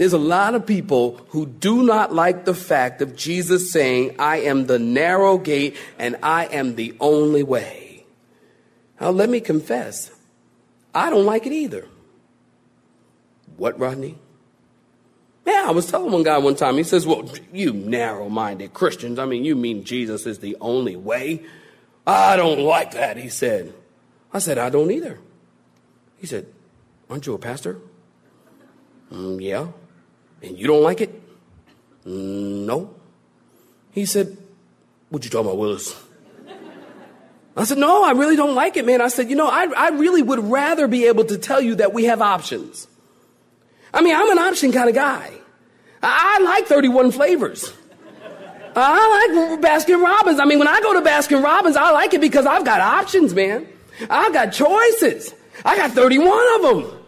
There's a lot of people who do not like the fact of Jesus saying, I am the narrow gate and I am the only way. Now, let me confess, I don't like it either. What, Rodney? Yeah, I was telling one guy one time, he says, Well, you narrow minded Christians, I mean, you mean Jesus is the only way? I don't like that, he said. I said, I don't either. He said, Aren't you a pastor? Mm, yeah. And you don't like it? No. He said, What you talking about, Willis? I said, No, I really don't like it, man. I said, You know, I, I really would rather be able to tell you that we have options. I mean, I'm an option kind of guy. I, I like 31 flavors. I like Baskin Robbins. I mean, when I go to Baskin Robbins, I like it because I've got options, man. I've got choices. I got 31 of them.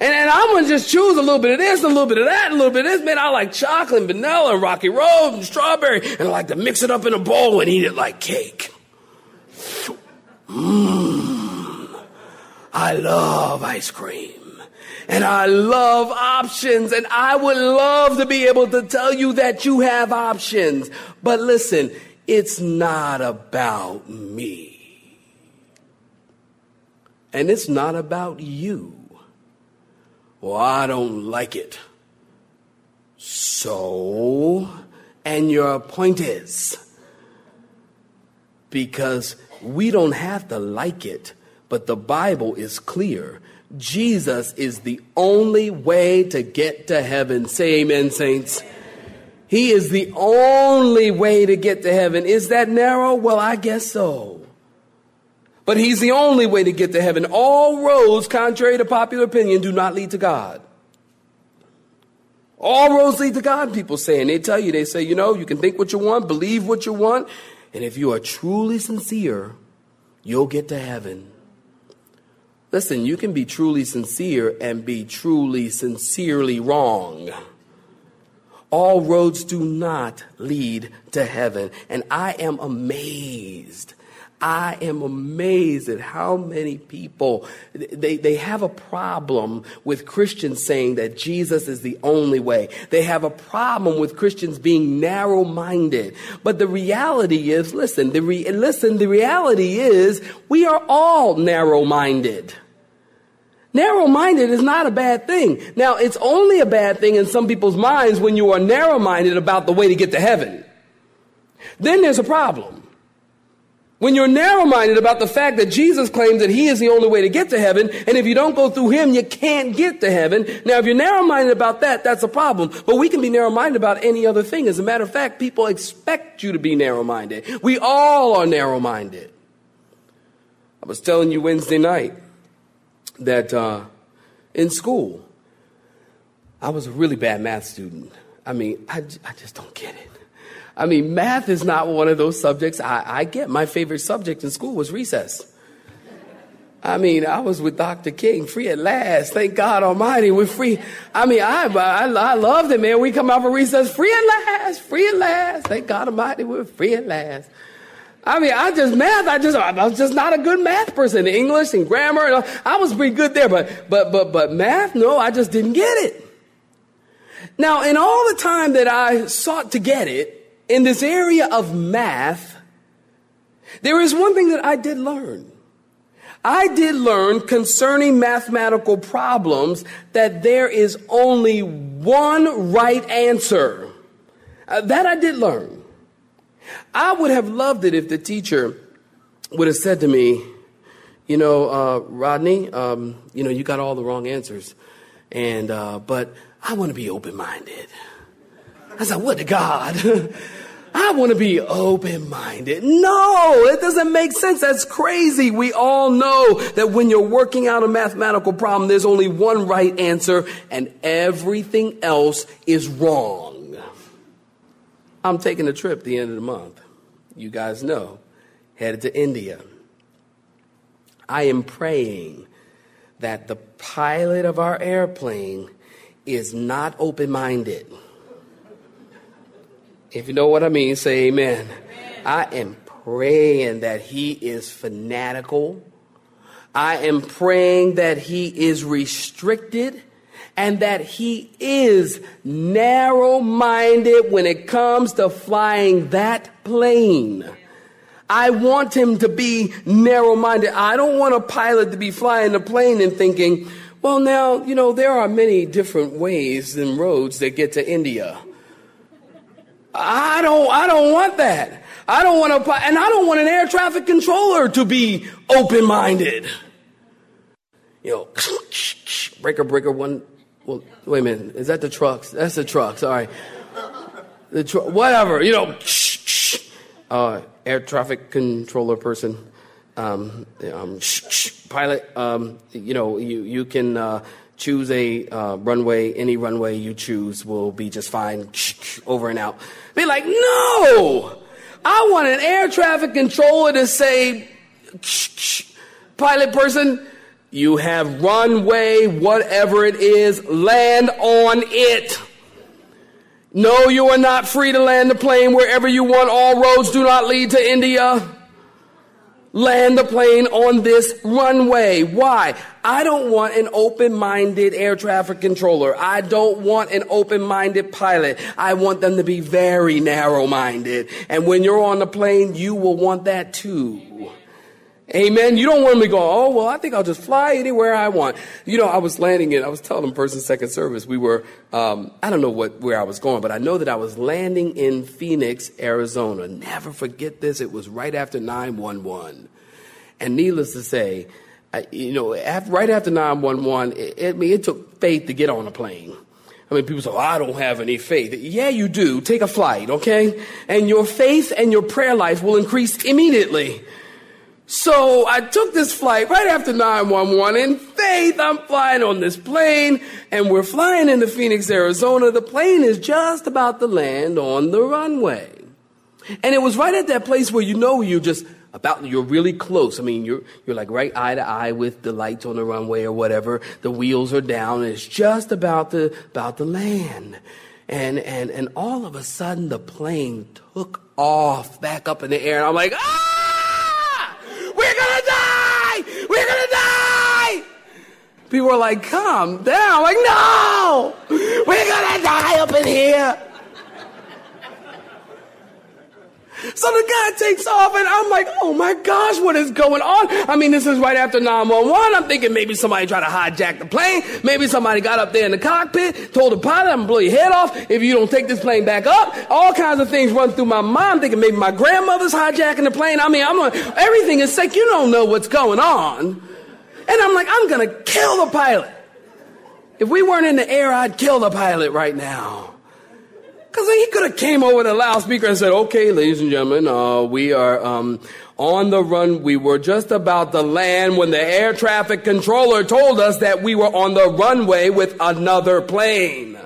And, and I'm gonna just choose a little bit of this, a little bit of that, a little bit of this. Man, I like chocolate and vanilla and rocky road and strawberry, and I like to mix it up in a bowl and eat it like cake. Mmm. I love ice cream. And I love options, and I would love to be able to tell you that you have options. But listen, it's not about me. And it's not about you. Well, I don't like it. So, and your point is, because we don't have to like it, but the Bible is clear. Jesus is the only way to get to heaven. Say amen, saints. He is the only way to get to heaven. Is that narrow? Well, I guess so. But he's the only way to get to heaven. All roads, contrary to popular opinion, do not lead to God. All roads lead to God, people say. And they tell you, they say, you know, you can think what you want, believe what you want. And if you are truly sincere, you'll get to heaven. Listen, you can be truly sincere and be truly, sincerely wrong. All roads do not lead to heaven. And I am amazed I am amazed at how many people they, they have a problem with Christians saying that Jesus is the only way. They have a problem with Christians being narrow minded. But the reality is, listen, the re, listen, the reality is we are all narrow minded. Narrow minded is not a bad thing. Now, it's only a bad thing in some people's minds when you are narrow minded about the way to get to heaven. Then there's a problem. When you're narrow minded about the fact that Jesus claims that he is the only way to get to heaven, and if you don't go through him, you can't get to heaven. Now, if you're narrow minded about that, that's a problem. But we can be narrow minded about any other thing. As a matter of fact, people expect you to be narrow minded. We all are narrow minded. I was telling you Wednesday night that uh, in school, I was a really bad math student. I mean, I, I just don't get it. I mean, math is not one of those subjects I, I get. My favorite subject in school was recess. I mean, I was with Dr. King, free at last. Thank God Almighty, we're free. I mean, I, I, I loved it, man. We come out for recess, free at last, free at last. Thank God Almighty, we're free at last. I mean, I just math. I just I was just not a good math person. English and grammar, and I was pretty good there, but but but but math, no, I just didn't get it. Now, in all the time that I sought to get it, in this area of math, there is one thing that I did learn. I did learn concerning mathematical problems that there is only one right answer. Uh, that I did learn. I would have loved it if the teacher would have said to me, you know, uh, Rodney, um, you know, you got all the wrong answers. And, uh, but I want to be open minded. I said, what to God? I want to be open minded. No, it doesn't make sense. That's crazy. We all know that when you're working out a mathematical problem, there's only one right answer and everything else is wrong. I'm taking a trip the end of the month. You guys know, headed to India. I am praying that the pilot of our airplane is not open minded. If you know what I mean, say amen. amen. I am praying that he is fanatical. I am praying that he is restricted and that he is narrow minded when it comes to flying that plane. I want him to be narrow minded. I don't want a pilot to be flying the plane and thinking, well, now, you know, there are many different ways and roads that get to India. I don't, I don't want that. I don't want to, and I don't want an air traffic controller to be open minded. You know, breaker, breaker, one. Well, wait a minute. Is that the trucks? That's the trucks. All right. The truck, whatever. You know, uh, air traffic controller person, um, um, pilot. Um, you know, you you can uh, choose a uh, runway. Any runway you choose will be just fine. Over and out. Be like, no! I want an air traffic controller to say, pilot person, you have runway, whatever it is, land on it. No, you are not free to land the plane wherever you want. All roads do not lead to India land the plane on this runway. Why? I don't want an open-minded air traffic controller. I don't want an open-minded pilot. I want them to be very narrow-minded. And when you're on the plane, you will want that too. Amen. You don't want me to go, oh, well, I think I'll just fly anywhere I want. You know, I was landing in, I was telling them and second service, we were, um, I don't know what, where I was going, but I know that I was landing in Phoenix, Arizona. Never forget this. It was right after 911. And needless to say, I, you know, after, right after 911, it, it, I mean, it took faith to get on a plane. I mean, people say, oh, I don't have any faith. Yeah, you do. Take a flight, okay? And your faith and your prayer life will increase immediately. So I took this flight right after 911 in faith. I'm flying on this plane and we're flying into Phoenix, Arizona. The plane is just about to land on the runway. And it was right at that place where you know you're just about, you're really close. I mean, you're, you're like right eye to eye with the lights on the runway or whatever. The wheels are down and it's just about to, about to land. And, and, and all of a sudden the plane took off back up in the air and I'm like, ah! We're gonna die! We're gonna die! People are like, calm down. I'm like, no! We're gonna die up in here! So the guy takes off and I'm like, oh my gosh, what is going on? I mean, this is right after 911. I'm thinking maybe somebody tried to hijack the plane. Maybe somebody got up there in the cockpit, told the pilot, I'm gonna blow your head off if you don't take this plane back up. All kinds of things run through my mind. I'm thinking maybe my grandmother's hijacking the plane. I mean, I'm like, everything is sick. You don't know what's going on. And I'm like, I'm gonna kill the pilot. If we weren't in the air, I'd kill the pilot right now. Because he could have came over the loudspeaker and said, okay, ladies and gentlemen, uh, we are um, on the run. We were just about to land when the air traffic controller told us that we were on the runway with another plane.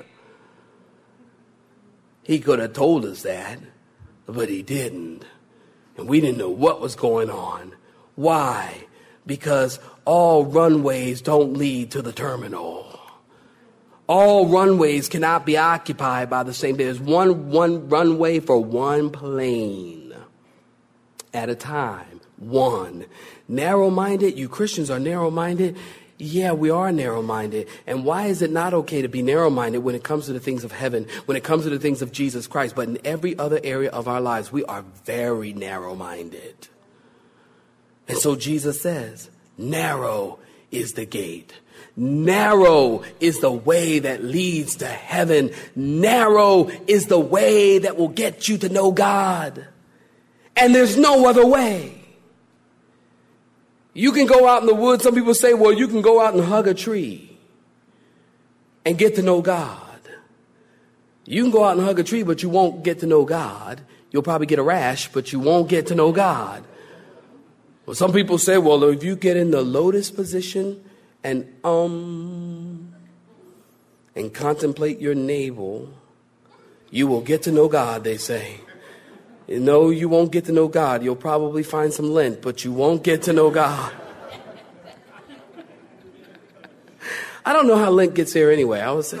He could have told us that, but he didn't. And we didn't know what was going on. Why? Because all runways don't lead to the terminal all runways cannot be occupied by the same. There's one, one runway for one plane at a time. One. Narrow minded, you Christians are narrow minded. Yeah, we are narrow minded. And why is it not okay to be narrow minded when it comes to the things of heaven, when it comes to the things of Jesus Christ? But in every other area of our lives, we are very narrow minded. And so Jesus says, narrow is the gate Narrow is the way that leads to heaven. Narrow is the way that will get you to know God. and there's no other way. You can go out in the woods. Some people say, well, you can go out and hug a tree and get to know God. You can go out and hug a tree, but you won't get to know God. You'll probably get a rash, but you won't get to know God. Well, some people say, well, if you get in the lotus position and um and contemplate your navel, you will get to know God, they say. You no, know, you won't get to know God. You'll probably find some lint, but you won't get to know God. I don't know how lint gets here anyway. I was. I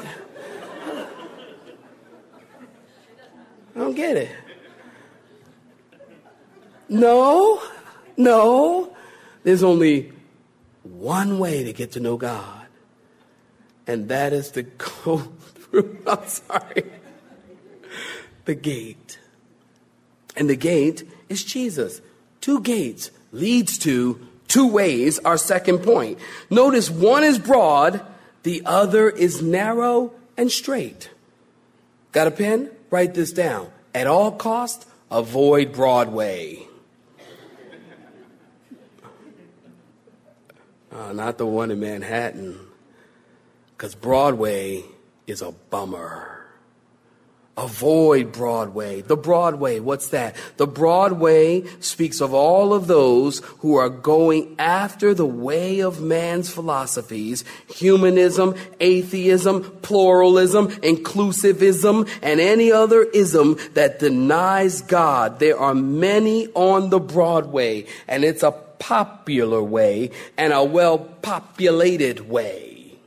don't get it. No, no. There's only one way to get to know God, and that is to go through, I'm sorry, the gate. And the gate is Jesus. Two gates leads to two ways, our second point. Notice one is broad, the other is narrow and straight. Got a pen? Write this down. At all cost, avoid Broadway. Uh, not the one in Manhattan, because Broadway is a bummer. Avoid Broadway. The Broadway, what's that? The Broadway speaks of all of those who are going after the way of man's philosophies, humanism, atheism, pluralism, inclusivism, and any other ism that denies God. There are many on the Broadway, and it's a popular way and a well populated way.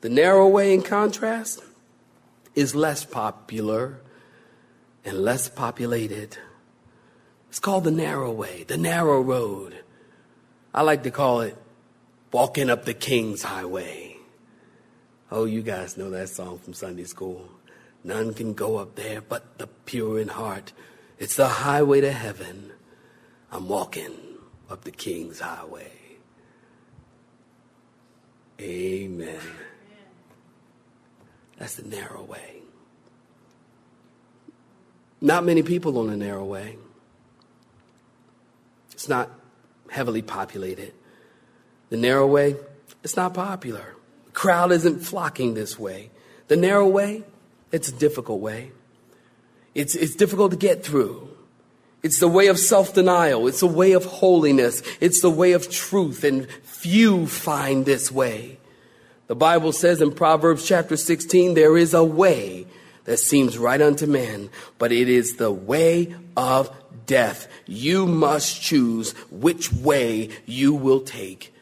The narrow way, in contrast, is less popular and less populated. It's called the narrow way, the narrow road. I like to call it walking up the King's Highway. Oh, you guys know that song from Sunday school. None can go up there but the pure in heart. It's the highway to heaven. I'm walking up the King's Highway. Amen. That's the narrow way. Not many people on the narrow way. It's not heavily populated. The narrow way, it's not popular. The crowd isn't flocking this way. The narrow way, it's a difficult way. It's, it's difficult to get through. It's the way of self denial. It's the way of holiness. It's the way of truth, and few find this way. The Bible says in Proverbs chapter 16, there is a way that seems right unto man, but it is the way of death. You must choose which way you will take.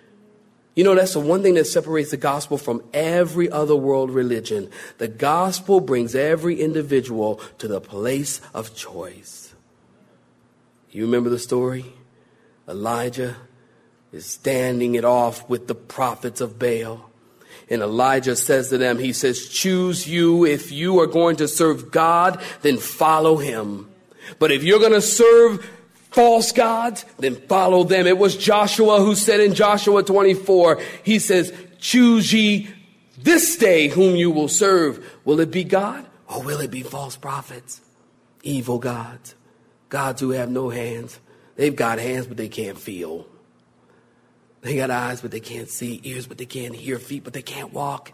You know, that's the one thing that separates the gospel from every other world religion. The gospel brings every individual to the place of choice. You remember the story? Elijah is standing it off with the prophets of Baal. And Elijah says to them, he says, choose you. If you are going to serve God, then follow him. But if you're going to serve false gods, then follow them. It was Joshua who said in Joshua 24, he says, choose ye this day whom you will serve. Will it be God or will it be false prophets? Evil gods. Gods who have no hands. They've got hands, but they can't feel. They got eyes, but they can't see, ears, but they can't hear, feet, but they can't walk.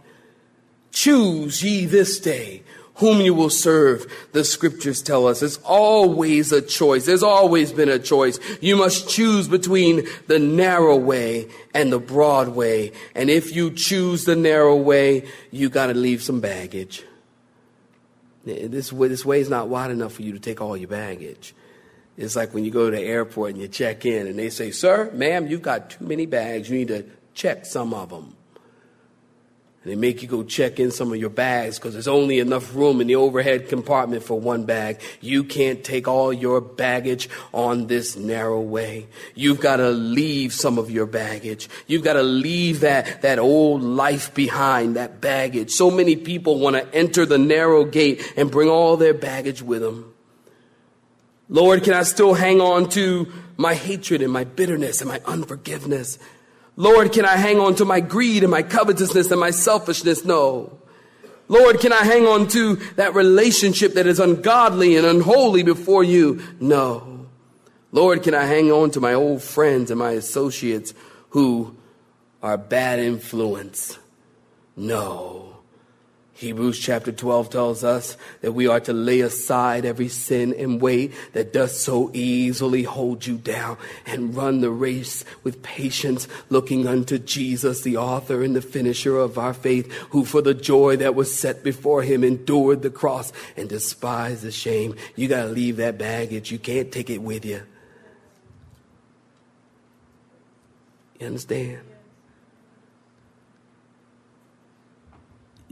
Choose ye this day whom you will serve. The scriptures tell us it's always a choice. There's always been a choice. You must choose between the narrow way and the broad way. And if you choose the narrow way, you got to leave some baggage. This way, this way is not wide enough for you to take all your baggage. It's like when you go to the airport and you check in and they say, Sir, ma'am, you've got too many bags. You need to check some of them. And they make you go check in some of your bags because there's only enough room in the overhead compartment for one bag. You can't take all your baggage on this narrow way. You've got to leave some of your baggage. You've got to leave that, that old life behind, that baggage. So many people want to enter the narrow gate and bring all their baggage with them. Lord, can I still hang on to my hatred and my bitterness and my unforgiveness? Lord, can I hang on to my greed and my covetousness and my selfishness? No. Lord, can I hang on to that relationship that is ungodly and unholy before you? No. Lord, can I hang on to my old friends and my associates who are bad influence? No. Hebrews chapter 12 tells us that we are to lay aside every sin and weight that does so easily hold you down and run the race with patience, looking unto Jesus, the author and the finisher of our faith, who for the joy that was set before him endured the cross and despised the shame. You got to leave that baggage. You can't take it with you. You understand?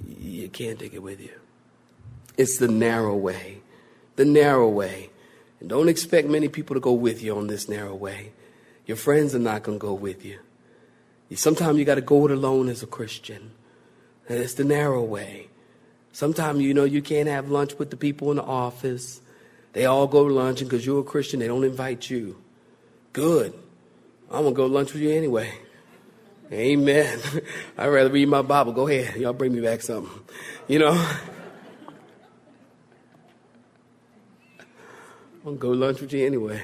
You can't take it with you. It's the narrow way. The narrow way. And don't expect many people to go with you on this narrow way. Your friends are not going to go with you. Sometimes you got to go it alone as a Christian. And it's the narrow way. Sometimes you know you can't have lunch with the people in the office. They all go to lunch, and because you're a Christian, they don't invite you. Good. I'm going to go lunch with you anyway. Amen. I'd rather read my Bible. Go ahead. Y'all bring me back something. You know? I'm going to go lunch with you anyway.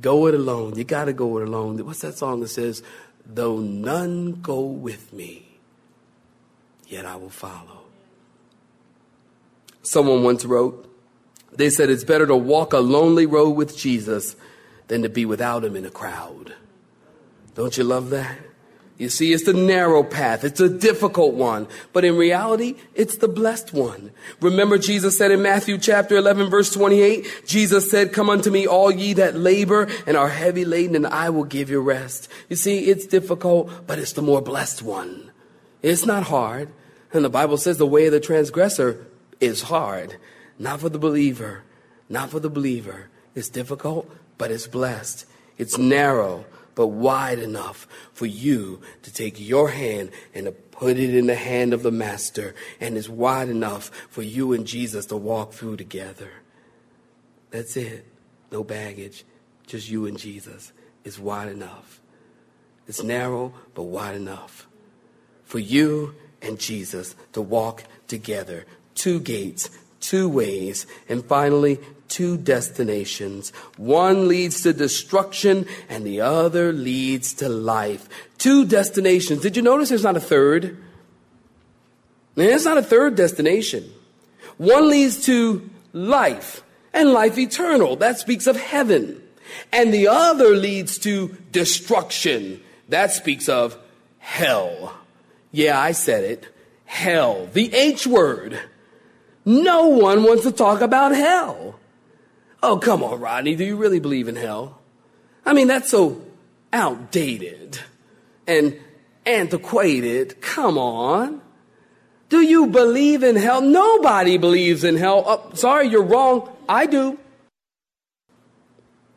Go it alone. You got to go it alone. What's that song that says, Though none go with me, yet I will follow? Someone once wrote, they said it's better to walk a lonely road with Jesus than to be without him in a crowd. Don't you love that? You see, it's the narrow path. It's a difficult one. But in reality, it's the blessed one. Remember Jesus said in Matthew chapter 11 verse 28, Jesus said, come unto me all ye that labor and are heavy laden and I will give you rest. You see, it's difficult, but it's the more blessed one. It's not hard. And the Bible says the way of the transgressor is hard. Not for the believer. Not for the believer. It's difficult, but it's blessed. It's narrow, but wide enough for you to take your hand and to put it in the hand of the master and it's wide enough for you and Jesus to walk through together. That's it. No baggage. Just you and Jesus. It's wide enough. It's narrow, but wide enough for you and Jesus to walk together. Two gates, two ways, and finally, two destinations. One leads to destruction and the other leads to life. Two destinations. Did you notice there's not a third? There's not a third destination. One leads to life and life eternal. That speaks of heaven. And the other leads to destruction. That speaks of hell. Yeah, I said it. Hell. The H word. No one wants to talk about hell. Oh, come on, Rodney. Do you really believe in hell? I mean, that's so outdated and antiquated. Come on. Do you believe in hell? Nobody believes in hell. Oh, sorry, you're wrong. I do.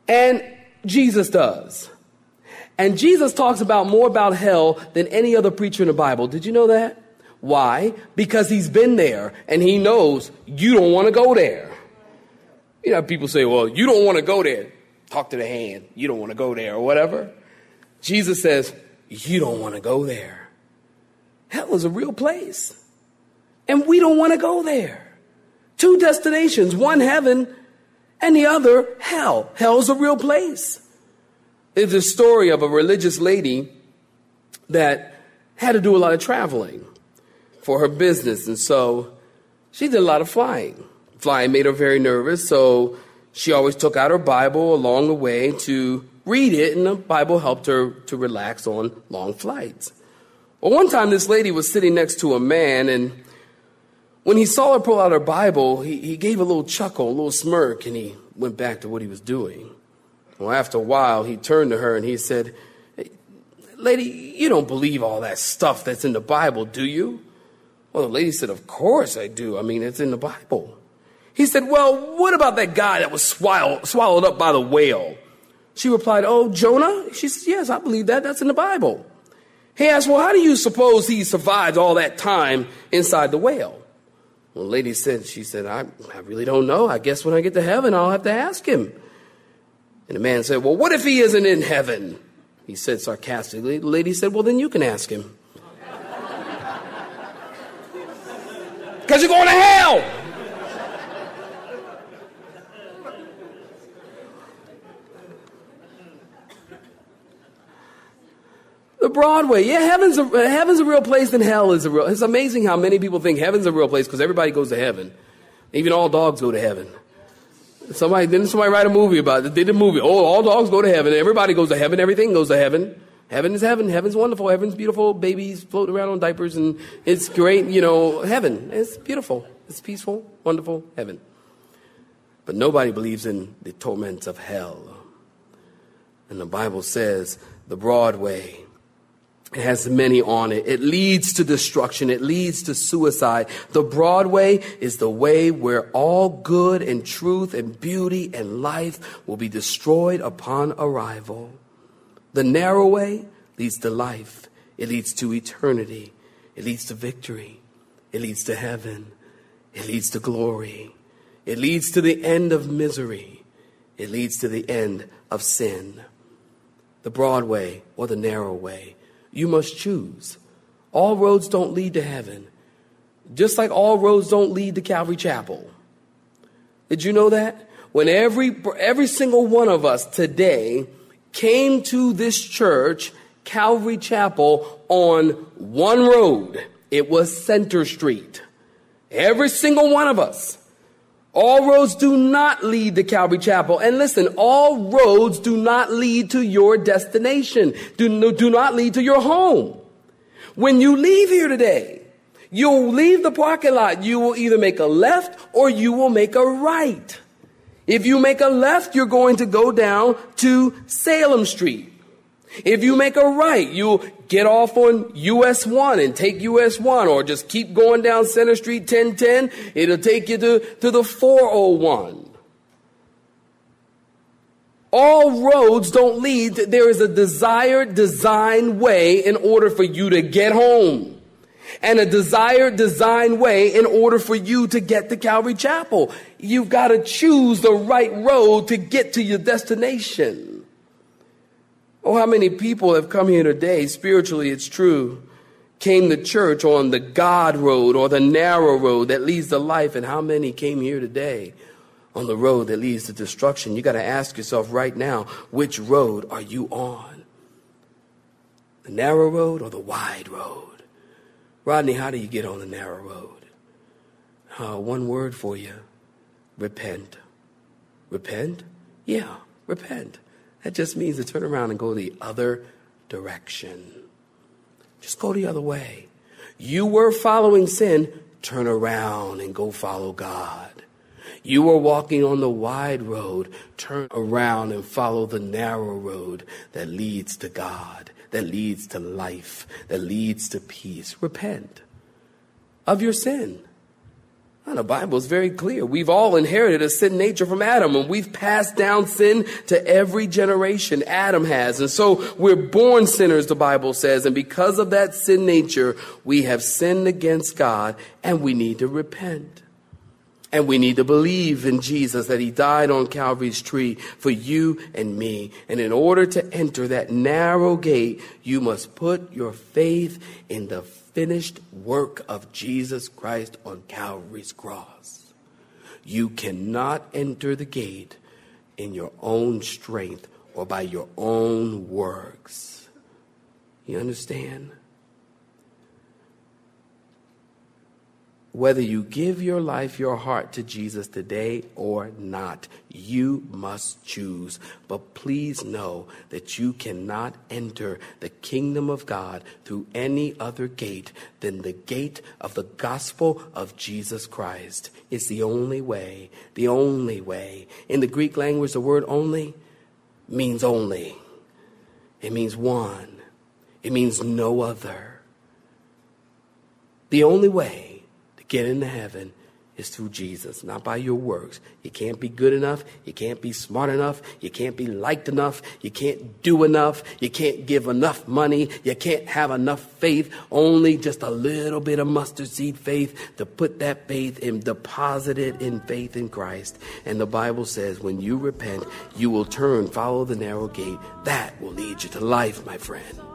And Jesus does. And Jesus talks about more about hell than any other preacher in the Bible. Did you know that? Why? Because he's been there and he knows you don't want to go there. You know, people say, well, you don't want to go there. Talk to the hand. You don't want to go there or whatever. Jesus says, you don't want to go there. Hell is a real place. And we don't want to go there. Two destinations, one heaven and the other hell. Hell's a real place. It's a story of a religious lady that had to do a lot of traveling for her business. And so she did a lot of flying. Flying made her very nervous, so she always took out her Bible along the way to read it, and the Bible helped her to relax on long flights. Well, one time this lady was sitting next to a man, and when he saw her pull out her Bible, he, he gave a little chuckle, a little smirk, and he went back to what he was doing. Well, after a while, he turned to her and he said, hey, Lady, you don't believe all that stuff that's in the Bible, do you? Well, the lady said, Of course I do. I mean, it's in the Bible. He said, Well, what about that guy that was swallowed, swallowed up by the whale? She replied, Oh, Jonah? She said, Yes, I believe that. That's in the Bible. He asked, Well, how do you suppose he survived all that time inside the whale? Well, the lady said, She said, I, I really don't know. I guess when I get to heaven, I'll have to ask him. And the man said, Well, what if he isn't in heaven? He said sarcastically. The lady said, Well, then you can ask him. Because you're going to hell. The Broadway, yeah, heaven's a, heaven's a real place and hell is a real. It's amazing how many people think heaven's a real place because everybody goes to heaven. Even all dogs go to heaven. Somebody didn't somebody write a movie about it? They did a movie. Oh, all dogs go to heaven. Everybody goes to heaven. Everything goes to heaven. Heaven is heaven. Heaven's wonderful. Heaven's beautiful. Babies floating around on diapers and it's great. You know, heaven. It's beautiful. It's peaceful, wonderful heaven. But nobody believes in the torments of hell. And the Bible says the broad way it has many on it. It leads to destruction. It leads to suicide. The broad way is the way where all good and truth and beauty and life will be destroyed upon arrival. The narrow way leads to life. It leads to eternity. It leads to victory. It leads to heaven. It leads to glory. It leads to the end of misery. It leads to the end of sin. The broad way or the narrow way you must choose. All roads don't lead to heaven, just like all roads don't lead to Calvary Chapel. Did you know that? When every, every single one of us today came to this church, Calvary Chapel, on one road, it was Center Street. Every single one of us. All roads do not lead to Calvary Chapel. And listen, all roads do not lead to your destination, do, do not lead to your home. When you leave here today, you'll leave the parking lot. You will either make a left or you will make a right. If you make a left, you're going to go down to Salem Street. If you make a right, you'll get off on US 1 and take US 1 or just keep going down Center Street 1010. It'll take you to, to the 401. All roads don't lead. There is a desired design way in order for you to get home. And a desired design way in order for you to get to Calvary Chapel. You've got to choose the right road to get to your destination. Oh, how many people have come here today, spiritually, it's true, came to church on the God road or the narrow road that leads to life, and how many came here today on the road that leads to destruction? You got to ask yourself right now, which road are you on? The narrow road or the wide road? Rodney, how do you get on the narrow road? Uh, one word for you repent. Repent? Yeah, repent. That just means to turn around and go the other direction. Just go the other way. You were following sin, turn around and go follow God. You were walking on the wide road, turn around and follow the narrow road that leads to God, that leads to life, that leads to peace. Repent of your sin. the Bible is very clear. We've all inherited a sin nature from Adam, and we've passed down sin to every generation. Adam has. And so we're born sinners, the Bible says. And because of that sin nature, we have sinned against God, and we need to repent. And we need to believe in Jesus that he died on Calvary's tree for you and me. And in order to enter that narrow gate, you must put your faith in the finished work of Jesus Christ on Calvary's cross. You cannot enter the gate in your own strength or by your own works. You understand? Whether you give your life, your heart to Jesus today or not, you must choose. But please know that you cannot enter the kingdom of God through any other gate than the gate of the gospel of Jesus Christ. It's the only way, the only way. In the Greek language, the word only means only, it means one, it means no other. The only way get into heaven is through Jesus, not by your works. You can't be good enough. You can't be smart enough. You can't be liked enough. You can't do enough. You can't give enough money. You can't have enough faith. Only just a little bit of mustard seed faith to put that faith and deposit it in faith in Christ. And the Bible says when you repent, you will turn, follow the narrow gate. That will lead you to life, my friend.